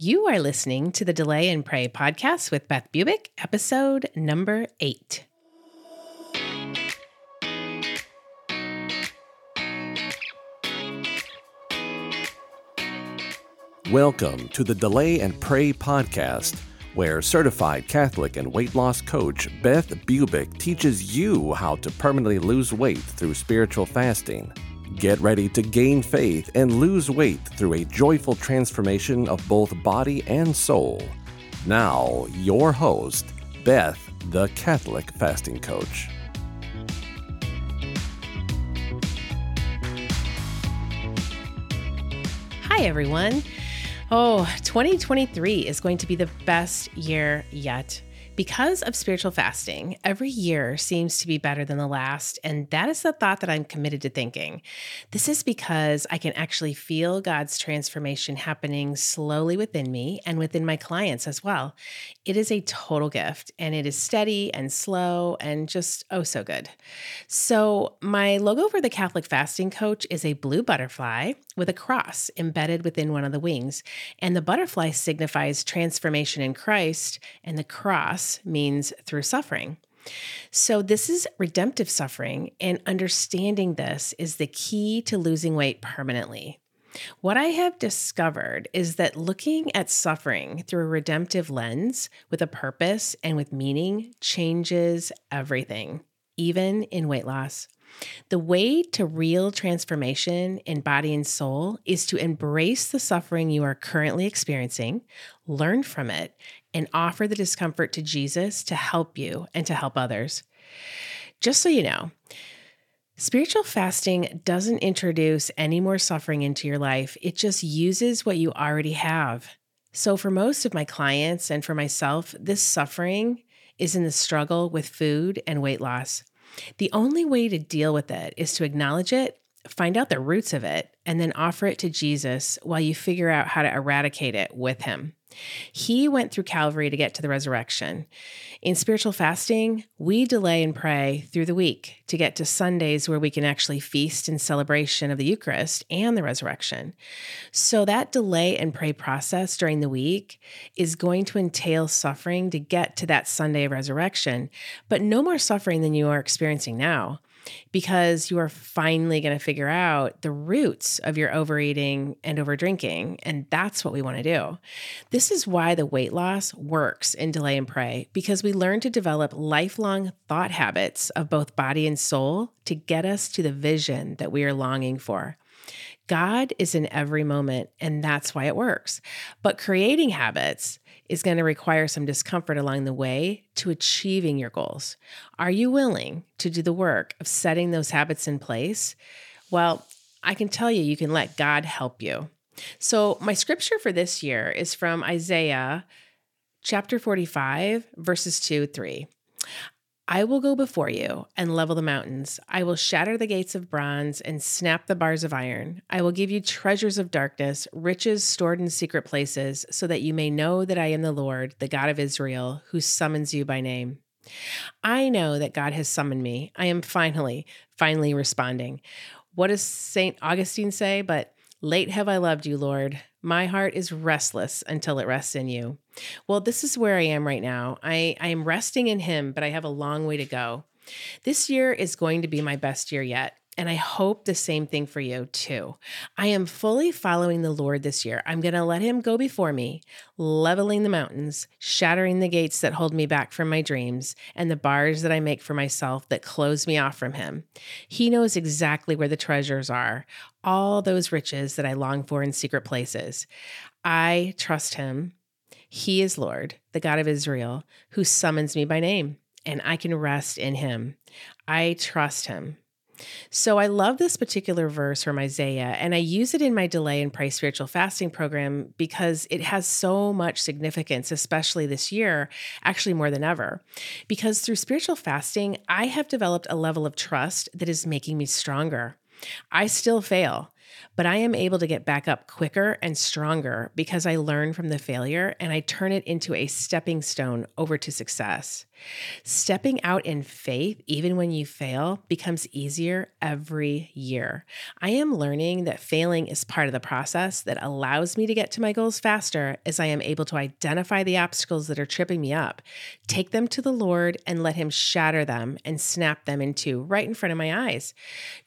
You are listening to the Delay and Pray podcast with Beth Bubick, episode number eight. Welcome to the Delay and Pray podcast, where certified Catholic and weight loss coach Beth Bubick teaches you how to permanently lose weight through spiritual fasting. Get ready to gain faith and lose weight through a joyful transformation of both body and soul. Now, your host, Beth, the Catholic fasting coach. Hi, everyone. Oh, 2023 is going to be the best year yet. Because of spiritual fasting, every year seems to be better than the last. And that is the thought that I'm committed to thinking. This is because I can actually feel God's transformation happening slowly within me and within my clients as well. It is a total gift and it is steady and slow and just oh so good. So, my logo for the Catholic Fasting Coach is a blue butterfly with a cross embedded within one of the wings. And the butterfly signifies transformation in Christ, and the cross means through suffering. So, this is redemptive suffering, and understanding this is the key to losing weight permanently. What I have discovered is that looking at suffering through a redemptive lens with a purpose and with meaning changes everything, even in weight loss. The way to real transformation in body and soul is to embrace the suffering you are currently experiencing, learn from it, and offer the discomfort to Jesus to help you and to help others. Just so you know, spiritual fasting doesn't introduce any more suffering into your life, it just uses what you already have. So, for most of my clients and for myself, this suffering is in the struggle with food and weight loss. The only way to deal with it is to acknowledge it, find out the roots of it, and then offer it to Jesus while you figure out how to eradicate it with Him. He went through Calvary to get to the resurrection. In spiritual fasting, we delay and pray through the week to get to Sundays where we can actually feast in celebration of the Eucharist and the resurrection. So, that delay and pray process during the week is going to entail suffering to get to that Sunday of resurrection, but no more suffering than you are experiencing now because you are finally going to figure out the roots of your overeating and overdrinking. And that's what we want to do. This is why the weight loss works in Delay and Pray, because we learn to develop lifelong thought habits of both body and soul to get us to the vision that we are longing for. God is in every moment, and that's why it works. But creating habits is going to require some discomfort along the way to achieving your goals. Are you willing to do the work of setting those habits in place? Well, I can tell you, you can let God help you. So, my scripture for this year is from Isaiah chapter 45, verses 2 3. I will go before you and level the mountains. I will shatter the gates of bronze and snap the bars of iron. I will give you treasures of darkness, riches stored in secret places, so that you may know that I am the Lord, the God of Israel, who summons you by name. I know that God has summoned me. I am finally, finally responding. What does St. Augustine say? But late have I loved you, Lord. My heart is restless until it rests in you. Well, this is where I am right now. I, I am resting in Him, but I have a long way to go. This year is going to be my best year yet. And I hope the same thing for you too. I am fully following the Lord this year. I'm going to let Him go before me, leveling the mountains, shattering the gates that hold me back from my dreams, and the bars that I make for myself that close me off from Him. He knows exactly where the treasures are, all those riches that I long for in secret places. I trust Him. He is Lord, the God of Israel, who summons me by name, and I can rest in Him. I trust Him. So I love this particular verse from Isaiah, and I use it in my Delay and Pray spiritual fasting program because it has so much significance, especially this year, actually more than ever. Because through spiritual fasting, I have developed a level of trust that is making me stronger. I still fail, but I am able to get back up quicker and stronger because I learn from the failure and I turn it into a stepping stone over to success. Stepping out in faith, even when you fail, becomes easier every year. I am learning that failing is part of the process that allows me to get to my goals faster as I am able to identify the obstacles that are tripping me up, take them to the Lord, and let Him shatter them and snap them into right in front of my eyes.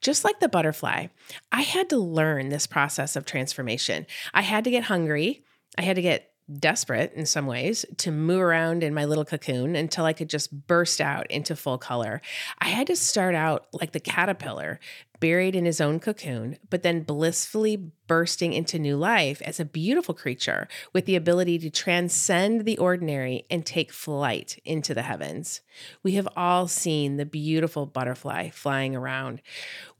Just like the butterfly, I had to learn this process of transformation. I had to get hungry. I had to get desperate in some ways to move around in my little cocoon until I could just burst out into full color. I had to start out like the caterpillar, buried in his own cocoon, but then blissfully bursting into new life as a beautiful creature with the ability to transcend the ordinary and take flight into the heavens. We have all seen the beautiful butterfly flying around.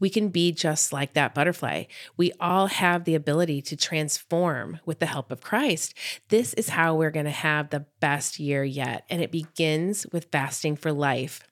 We can be just like that butterfly. We all have the ability to transform with the help of Christ. This is how we're going to have the best year yet, and it begins with fasting for life.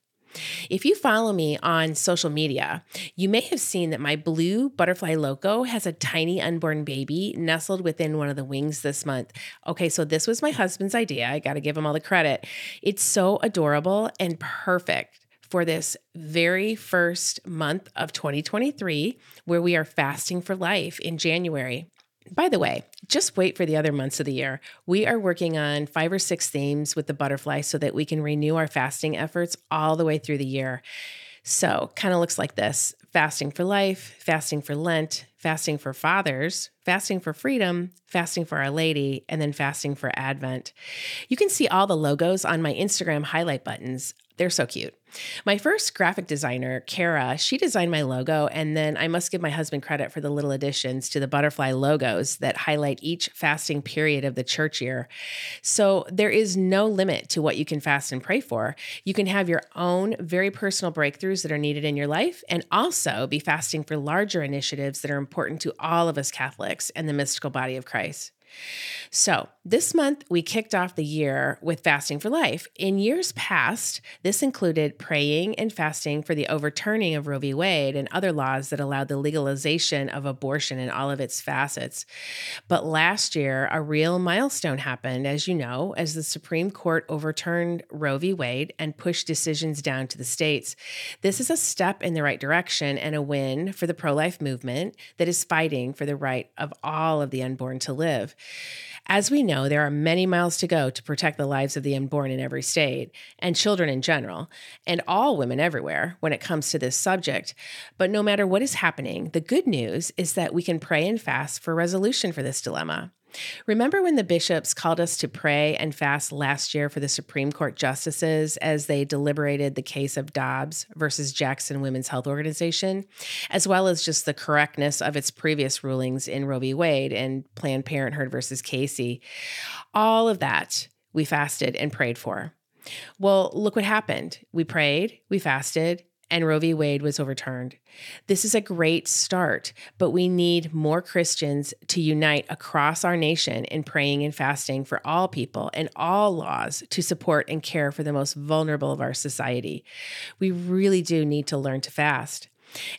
If you follow me on social media, you may have seen that my blue butterfly loco has a tiny unborn baby nestled within one of the wings this month. Okay, so this was my husband's idea. I got to give him all the credit. It's so adorable and perfect for this very first month of 2023, where we are fasting for life in January. By the way, just wait for the other months of the year. We are working on five or six themes with the butterfly so that we can renew our fasting efforts all the way through the year. So, kind of looks like this fasting for life, fasting for Lent, fasting for fathers, fasting for freedom, fasting for Our Lady, and then fasting for Advent. You can see all the logos on my Instagram highlight buttons. They're so cute. My first graphic designer, Kara, she designed my logo, and then I must give my husband credit for the little additions to the butterfly logos that highlight each fasting period of the church year. So there is no limit to what you can fast and pray for. You can have your own very personal breakthroughs that are needed in your life, and also be fasting for larger initiatives that are important to all of us Catholics and the mystical body of Christ. So, this month we kicked off the year with fasting for life. In years past, this included praying and fasting for the overturning of Roe v. Wade and other laws that allowed the legalization of abortion in all of its facets. But last year, a real milestone happened, as you know, as the Supreme Court overturned Roe v. Wade and pushed decisions down to the states. This is a step in the right direction and a win for the pro life movement that is fighting for the right of all of the unborn to live. As we know, there are many miles to go to protect the lives of the unborn in every state and children in general, and all women everywhere when it comes to this subject. But no matter what is happening, the good news is that we can pray and fast for resolution for this dilemma. Remember when the bishops called us to pray and fast last year for the Supreme Court justices as they deliberated the case of Dobbs versus Jackson Women's Health Organization, as well as just the correctness of its previous rulings in Roe v. Wade and Planned Parenthood versus Casey? All of that we fasted and prayed for. Well, look what happened. We prayed, we fasted, and Roe v. Wade was overturned. This is a great start, but we need more Christians to unite across our nation in praying and fasting for all people and all laws to support and care for the most vulnerable of our society. We really do need to learn to fast.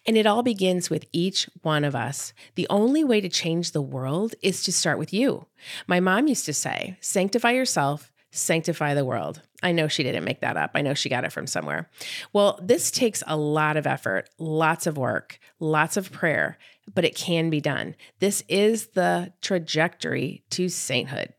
And it all begins with each one of us. The only way to change the world is to start with you. My mom used to say, sanctify yourself sanctify the world. I know she didn't make that up. I know she got it from somewhere. Well, this takes a lot of effort, lots of work, lots of prayer, but it can be done. This is the trajectory to sainthood.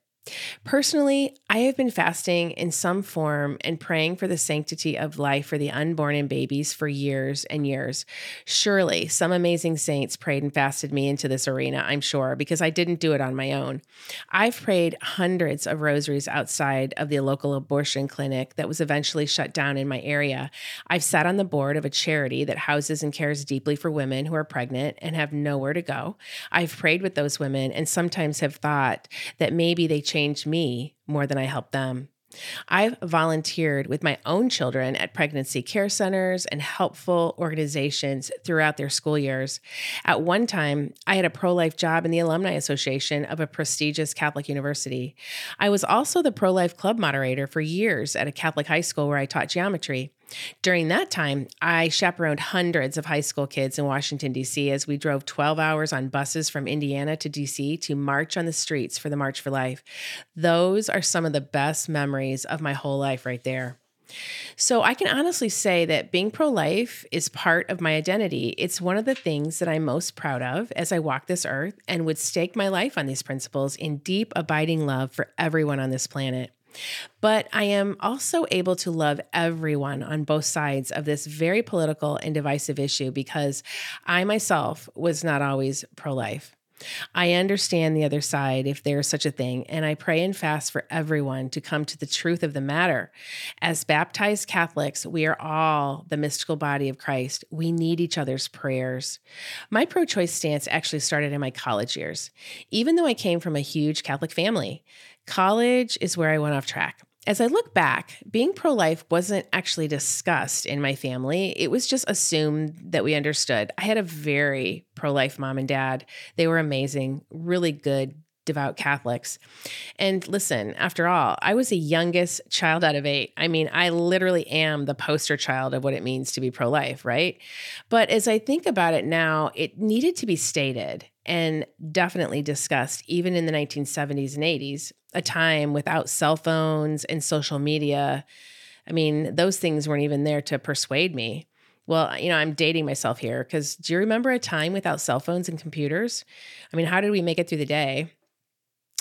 Personally, I have been fasting in some form and praying for the sanctity of life for the unborn and babies for years and years. Surely, some amazing saints prayed and fasted me into this arena, I'm sure, because I didn't do it on my own. I've prayed hundreds of rosaries outside of the local abortion clinic that was eventually shut down in my area. I've sat on the board of a charity that houses and cares deeply for women who are pregnant and have nowhere to go. I've prayed with those women and sometimes have thought that maybe they changed me more than I help them. I've volunteered with my own children at pregnancy care centers and helpful organizations throughout their school years. At one time, I had a pro life job in the Alumni Association of a prestigious Catholic university. I was also the pro life club moderator for years at a Catholic high school where I taught geometry. During that time, I chaperoned hundreds of high school kids in Washington, D.C., as we drove 12 hours on buses from Indiana to D.C. to march on the streets for the March for Life. Those are some of the best memories of my whole life, right there. So I can honestly say that being pro life is part of my identity. It's one of the things that I'm most proud of as I walk this earth and would stake my life on these principles in deep, abiding love for everyone on this planet. But I am also able to love everyone on both sides of this very political and divisive issue because I myself was not always pro life. I understand the other side if there is such a thing, and I pray and fast for everyone to come to the truth of the matter. As baptized Catholics, we are all the mystical body of Christ. We need each other's prayers. My pro choice stance actually started in my college years, even though I came from a huge Catholic family. College is where I went off track. As I look back, being pro life wasn't actually discussed in my family. It was just assumed that we understood. I had a very pro life mom and dad. They were amazing, really good, devout Catholics. And listen, after all, I was the youngest child out of eight. I mean, I literally am the poster child of what it means to be pro life, right? But as I think about it now, it needed to be stated and definitely discussed even in the 1970s and 80s, a time without cell phones and social media. I mean, those things weren't even there to persuade me. Well, you know, I'm dating myself here because do you remember a time without cell phones and computers? I mean, how did we make it through the day?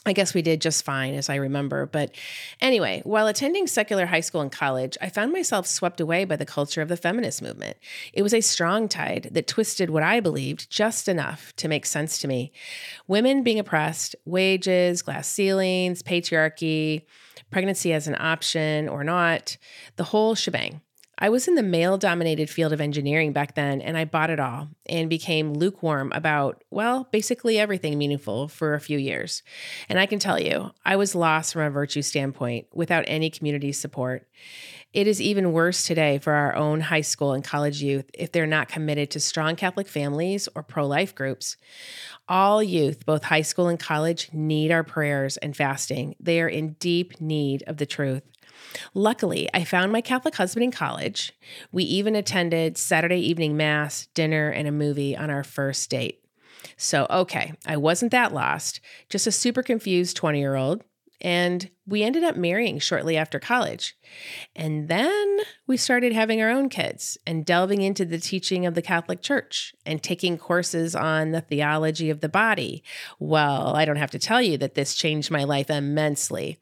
I guess we did just fine, as I remember. But anyway, while attending secular high school and college, I found myself swept away by the culture of the feminist movement. It was a strong tide that twisted what I believed just enough to make sense to me. Women being oppressed, wages, glass ceilings, patriarchy, pregnancy as an option or not, the whole shebang. I was in the male dominated field of engineering back then, and I bought it all and became lukewarm about, well, basically everything meaningful for a few years. And I can tell you, I was lost from a virtue standpoint without any community support. It is even worse today for our own high school and college youth if they're not committed to strong Catholic families or pro life groups. All youth, both high school and college, need our prayers and fasting. They are in deep need of the truth. Luckily, I found my Catholic husband in college. We even attended Saturday evening mass, dinner, and a movie on our first date. So, okay, I wasn't that lost, just a super confused 20 year old. And we ended up marrying shortly after college. And then we started having our own kids and delving into the teaching of the Catholic Church and taking courses on the theology of the body. Well, I don't have to tell you that this changed my life immensely.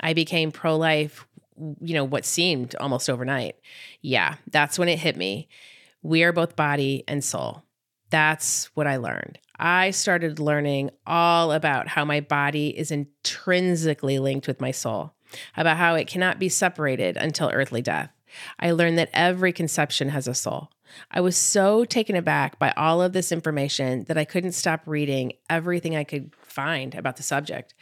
I became pro life you know, what seemed almost overnight. Yeah, that's when it hit me. We are both body and soul. That's what I learned. I started learning all about how my body is intrinsically linked with my soul, about how it cannot be separated until earthly death. I learned that every conception has a soul. I was so taken aback by all of this information that I couldn't stop reading everything I could find about the subject.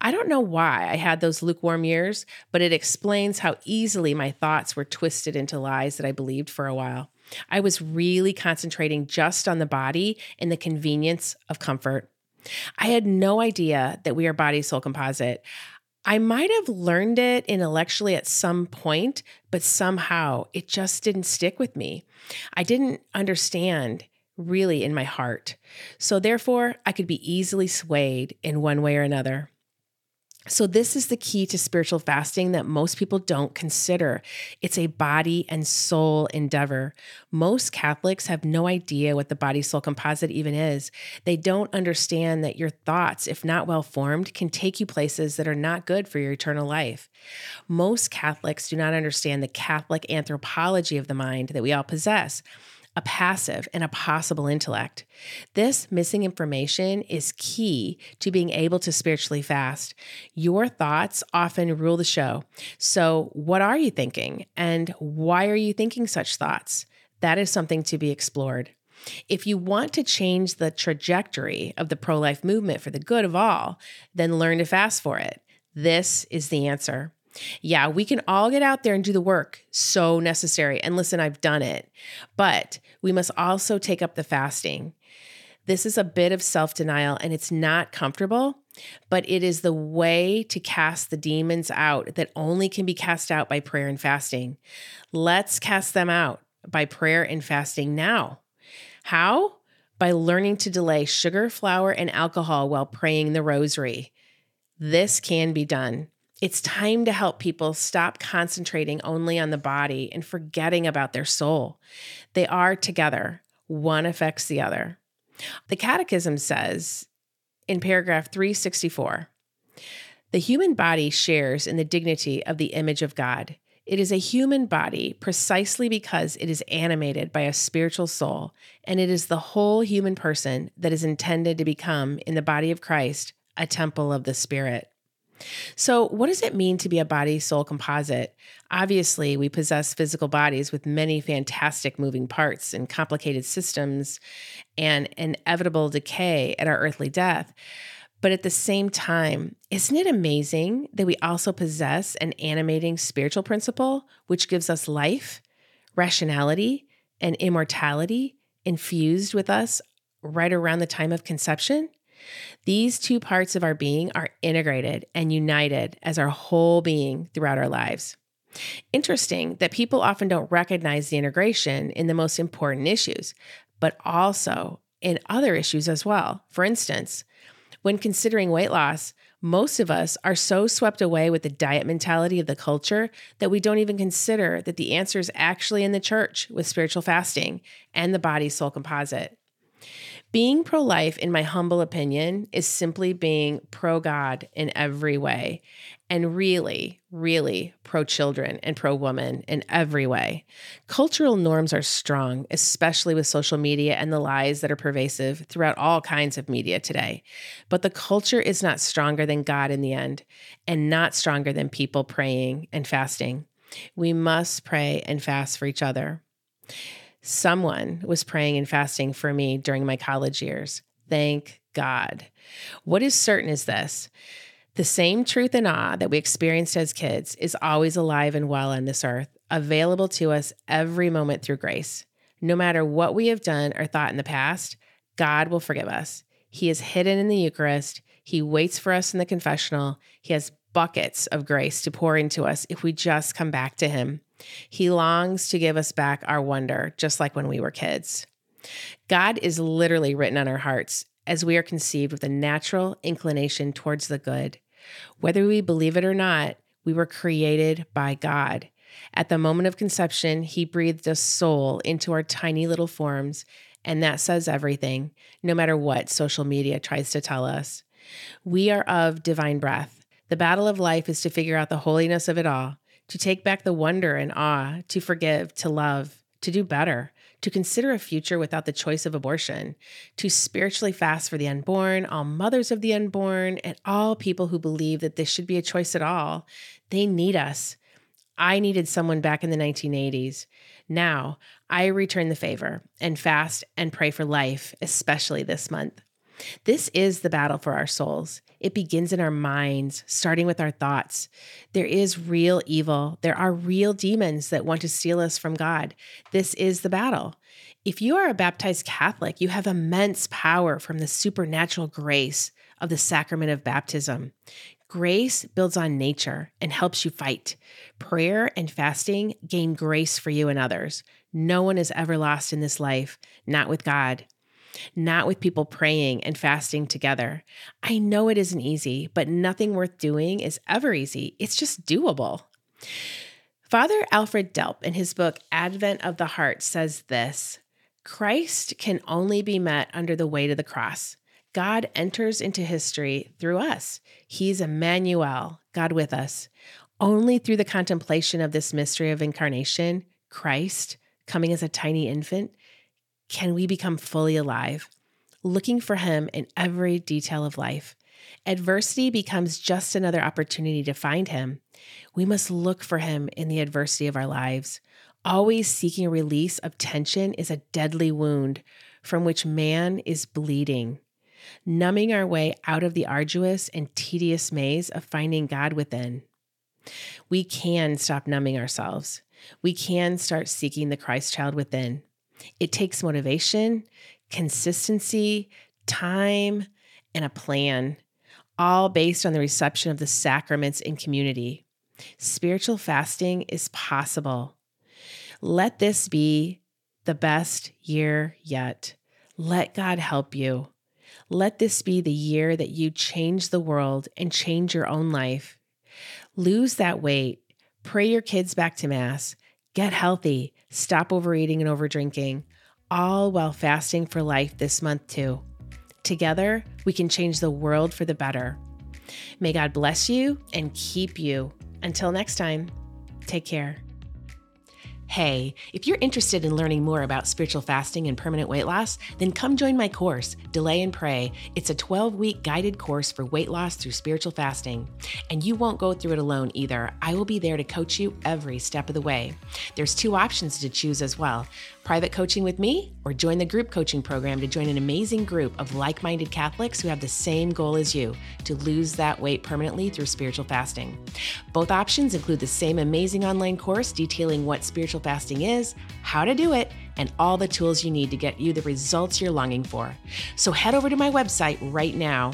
I don't know why I had those lukewarm years, but it explains how easily my thoughts were twisted into lies that I believed for a while. I was really concentrating just on the body and the convenience of comfort. I had no idea that we are body soul composite. I might have learned it intellectually at some point, but somehow it just didn't stick with me. I didn't understand really in my heart. So therefore, I could be easily swayed in one way or another. So, this is the key to spiritual fasting that most people don't consider. It's a body and soul endeavor. Most Catholics have no idea what the body soul composite even is. They don't understand that your thoughts, if not well formed, can take you places that are not good for your eternal life. Most Catholics do not understand the Catholic anthropology of the mind that we all possess a passive, and a possible intellect. This missing information is key to being able to spiritually fast. Your thoughts often rule the show. So, what are you thinking? And why are you thinking such thoughts? That is something to be explored. If you want to change the trajectory of the pro life movement for the good of all, then learn to fast for it. This is the answer. Yeah, we can all get out there and do the work. So necessary. And listen, I've done it. But we must also take up the fasting. This is a bit of self denial and it's not comfortable, but it is the way to cast the demons out that only can be cast out by prayer and fasting. Let's cast them out by prayer and fasting now. How? By learning to delay sugar, flour, and alcohol while praying the rosary. This can be done. It's time to help people stop concentrating only on the body and forgetting about their soul. They are together, one affects the other. The Catechism says in paragraph 364 the human body shares in the dignity of the image of God. It is a human body precisely because it is animated by a spiritual soul, and it is the whole human person that is intended to become, in the body of Christ, a temple of the Spirit. So, what does it mean to be a body soul composite? Obviously, we possess physical bodies with many fantastic moving parts and complicated systems and inevitable decay at our earthly death. But at the same time, isn't it amazing that we also possess an animating spiritual principle which gives us life, rationality, and immortality infused with us right around the time of conception? These two parts of our being are integrated and united as our whole being throughout our lives. Interesting that people often don't recognize the integration in the most important issues, but also in other issues as well. For instance, when considering weight loss, most of us are so swept away with the diet mentality of the culture that we don't even consider that the answer is actually in the church with spiritual fasting and the body soul composite. Being pro life, in my humble opinion, is simply being pro God in every way, and really, really pro children and pro woman in every way. Cultural norms are strong, especially with social media and the lies that are pervasive throughout all kinds of media today. But the culture is not stronger than God in the end, and not stronger than people praying and fasting. We must pray and fast for each other. Someone was praying and fasting for me during my college years. Thank God. What is certain is this the same truth and awe that we experienced as kids is always alive and well on this earth, available to us every moment through grace. No matter what we have done or thought in the past, God will forgive us. He is hidden in the Eucharist. He waits for us in the confessional. He has buckets of grace to pour into us if we just come back to Him. He longs to give us back our wonder, just like when we were kids. God is literally written on our hearts as we are conceived with a natural inclination towards the good. Whether we believe it or not, we were created by God. At the moment of conception, He breathed a soul into our tiny little forms, and that says everything, no matter what social media tries to tell us. We are of divine breath. The battle of life is to figure out the holiness of it all to take back the wonder and awe, to forgive, to love, to do better, to consider a future without the choice of abortion, to spiritually fast for the unborn, all mothers of the unborn, and all people who believe that this should be a choice at all. They need us. I needed someone back in the 1980s. Now, I return the favor and fast and pray for life, especially this month. This is the battle for our souls. It begins in our minds, starting with our thoughts. There is real evil. There are real demons that want to steal us from God. This is the battle. If you are a baptized Catholic, you have immense power from the supernatural grace of the sacrament of baptism. Grace builds on nature and helps you fight. Prayer and fasting gain grace for you and others. No one is ever lost in this life, not with God not with people praying and fasting together. I know it isn't easy, but nothing worth doing is ever easy. It's just doable. Father Alfred Delp, in his book Advent of the Heart, says this Christ can only be met under the weight of the cross. God enters into history through us. He's Emmanuel, God with us. Only through the contemplation of this mystery of incarnation, Christ, coming as a tiny infant, can we become fully alive, looking for Him in every detail of life. Adversity becomes just another opportunity to find Him. We must look for Him in the adversity of our lives. Always seeking release of tension is a deadly wound from which man is bleeding. Numbing our way out of the arduous and tedious maze of finding God within. We can stop numbing ourselves. We can start seeking the Christ child within. It takes motivation, consistency, time, and a plan, all based on the reception of the sacraments in community. Spiritual fasting is possible. Let this be the best year yet. Let God help you. Let this be the year that you change the world and change your own life. Lose that weight. Pray your kids back to Mass. Get healthy. Stop overeating and overdrinking, all while fasting for life this month, too. Together, we can change the world for the better. May God bless you and keep you. Until next time, take care. Hey, if you're interested in learning more about spiritual fasting and permanent weight loss, then come join my course, Delay and Pray. It's a 12 week guided course for weight loss through spiritual fasting. And you won't go through it alone either. I will be there to coach you every step of the way. There's two options to choose as well private coaching with me, or join the group coaching program to join an amazing group of like minded Catholics who have the same goal as you to lose that weight permanently through spiritual fasting. Both options include the same amazing online course detailing what spiritual fasting is, how to do it, and all the tools you need to get you the results you're longing for. So head over to my website right now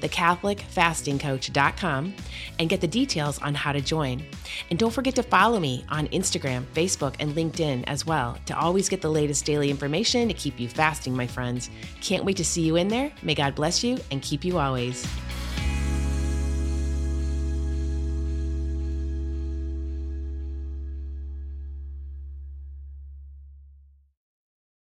thecatholicfastingcoach.com, and get the details on how to join. And don't forget to follow me on Instagram, Facebook, and LinkedIn as well to always get the latest daily information to keep you fasting, my friends. Can't wait to see you in there. May God bless you and keep you always.